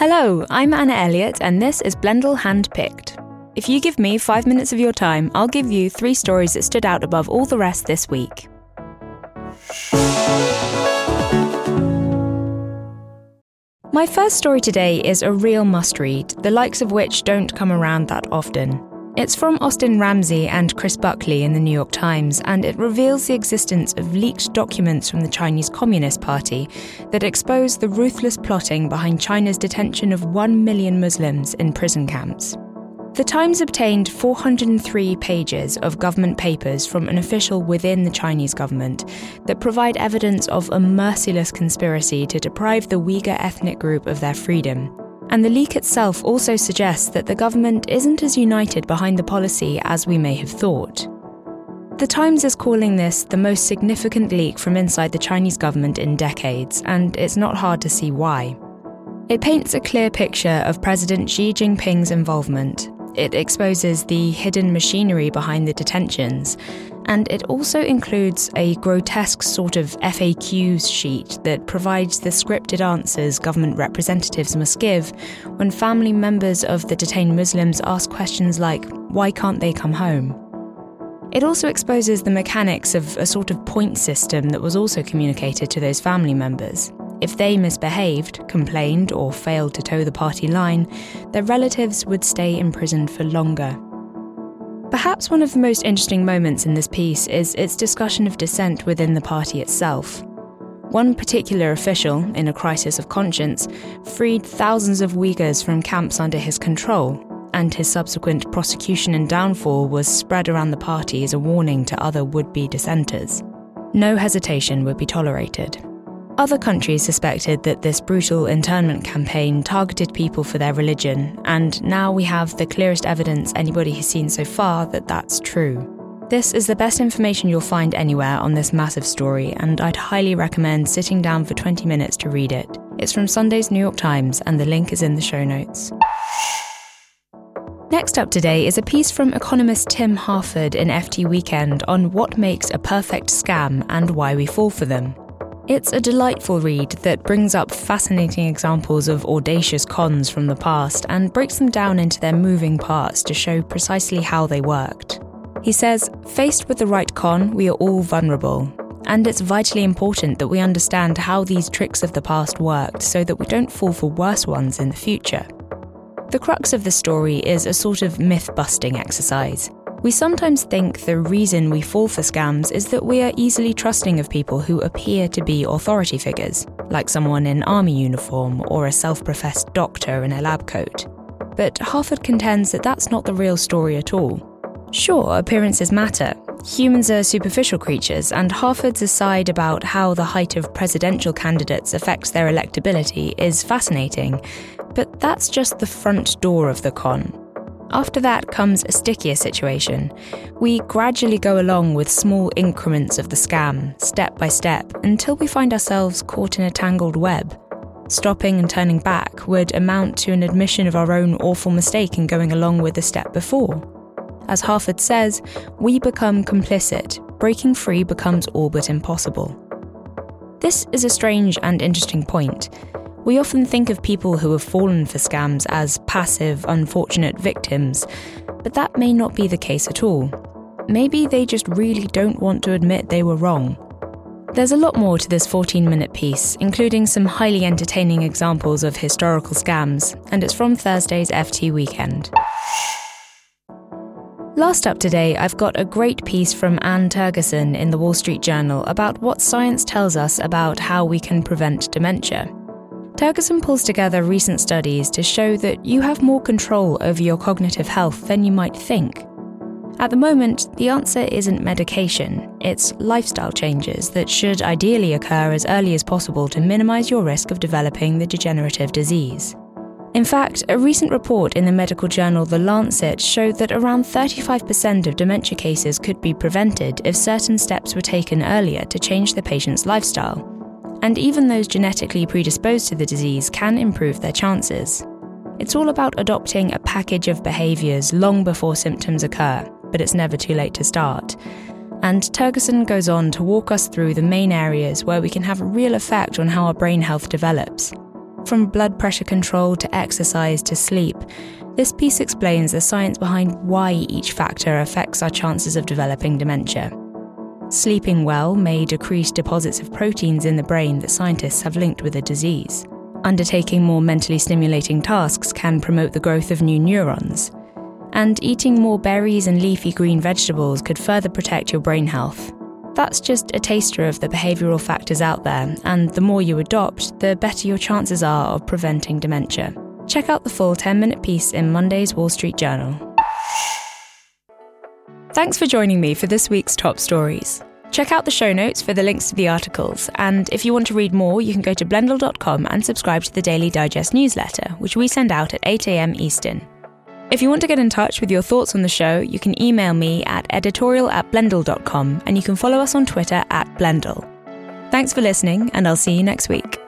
Hello, I'm Anna Elliott, and this is Blendle Handpicked. If you give me five minutes of your time, I'll give you three stories that stood out above all the rest this week. My first story today is a real must read, the likes of which don't come around that often. It's from Austin Ramzy and Chris Buckley in the New York Times, and it reveals the existence of leaked documents from the Chinese Communist Party that expose the ruthless plotting behind China's detention of 1 million Muslims in prison camps. The Times obtained 403 pages of government papers from an official within the Chinese government that provide evidence of a merciless conspiracy to deprive the Uyghur ethnic group of their freedom. And the leak itself also suggests that the government isn't as united behind the policy as we may have thought. The Times is calling this the most significant leak from inside the Chinese government in decades, and it's not hard to see why. It paints a clear picture of President Xi Jinping's involvement, it exposes the hidden machinery behind the detentions, and it also includes a grotesque sort of FAQs sheet that provides the scripted answers government representatives must give when family members of the detained Muslims ask questions like, why can't they come home? It also exposes the mechanics of a sort of point system that was also communicated to those family members. If they misbehaved, complained, or failed to toe the party line, their relatives would stay imprisoned for longer. Perhaps one of the most interesting moments in this piece is its discussion of dissent within the party itself. One particular official, in a crisis of conscience, freed thousands of Uyghurs from camps under his control, and his subsequent prosecution and downfall was spread around the party as a warning to other would be dissenters. No hesitation would be tolerated. Other countries suspected that this brutal internment campaign targeted people for their religion, and now we have the clearest evidence anybody has seen so far that that's true. This is the best information you'll find anywhere on this massive story, and I'd highly recommend sitting down for 20 minutes to read it. It's from Sunday's New York Times, and the link is in the show notes. Next up today is a piece from economist Tim Harford in FT Weekend on what makes a perfect scam and why we fall for them. It's a delightful read that brings up fascinating examples of audacious cons from the past and breaks them down into their moving parts to show precisely how they worked. He says, Faced with the right con, we are all vulnerable. And it's vitally important that we understand how these tricks of the past worked so that we don't fall for worse ones in the future. The crux of the story is a sort of myth busting exercise. We sometimes think the reason we fall for scams is that we are easily trusting of people who appear to be authority figures, like someone in army uniform or a self professed doctor in a lab coat. But Harford contends that that's not the real story at all. Sure, appearances matter. Humans are superficial creatures, and Harford's aside about how the height of presidential candidates affects their electability is fascinating, but that's just the front door of the con. After that comes a stickier situation. We gradually go along with small increments of the scam, step by step, until we find ourselves caught in a tangled web. Stopping and turning back would amount to an admission of our own awful mistake in going along with the step before. As Harford says, we become complicit, breaking free becomes all but impossible. This is a strange and interesting point. We often think of people who have fallen for scams as passive, unfortunate victims, but that may not be the case at all. Maybe they just really don't want to admit they were wrong. There's a lot more to this 14 minute piece, including some highly entertaining examples of historical scams, and it's from Thursday's FT Weekend. Last up today, I've got a great piece from Anne Tergesen in the Wall Street Journal about what science tells us about how we can prevent dementia. Tergesen pulls together recent studies to show that you have more control over your cognitive health than you might think. At the moment, the answer isn't medication, it's lifestyle changes that should ideally occur as early as possible to minimize your risk of developing the degenerative disease. In fact, a recent report in the medical journal The Lancet showed that around 35% of dementia cases could be prevented if certain steps were taken earlier to change the patient's lifestyle and even those genetically predisposed to the disease can improve their chances. It's all about adopting a package of behaviours long before symptoms occur, but it's never too late to start. And Tergesen goes on to walk us through the main areas where we can have a real effect on how our brain health develops. From blood pressure control to exercise to sleep, this piece explains the science behind why each factor affects our chances of developing dementia. Sleeping well may decrease deposits of proteins in the brain that scientists have linked with the disease. Undertaking more mentally stimulating tasks can promote the growth of new neurons. And eating more berries and leafy green vegetables could further protect your brain health. That's just a taster of the behavioural factors out there, and the more you adopt, the better your chances are of preventing dementia. Check out the full 10 minute piece in Monday's Wall Street Journal. Thanks for joining me for this week's top stories. Check out the show notes for the links to the articles, and if you want to read more, you can go to blendle.com and subscribe to the Daily Digest newsletter, which we send out at 8am Eastern. If you want to get in touch with your thoughts on the show, you can email me at editorial at blendle.com and you can follow us on Twitter at blendle. Thanks for listening, and I'll see you next week.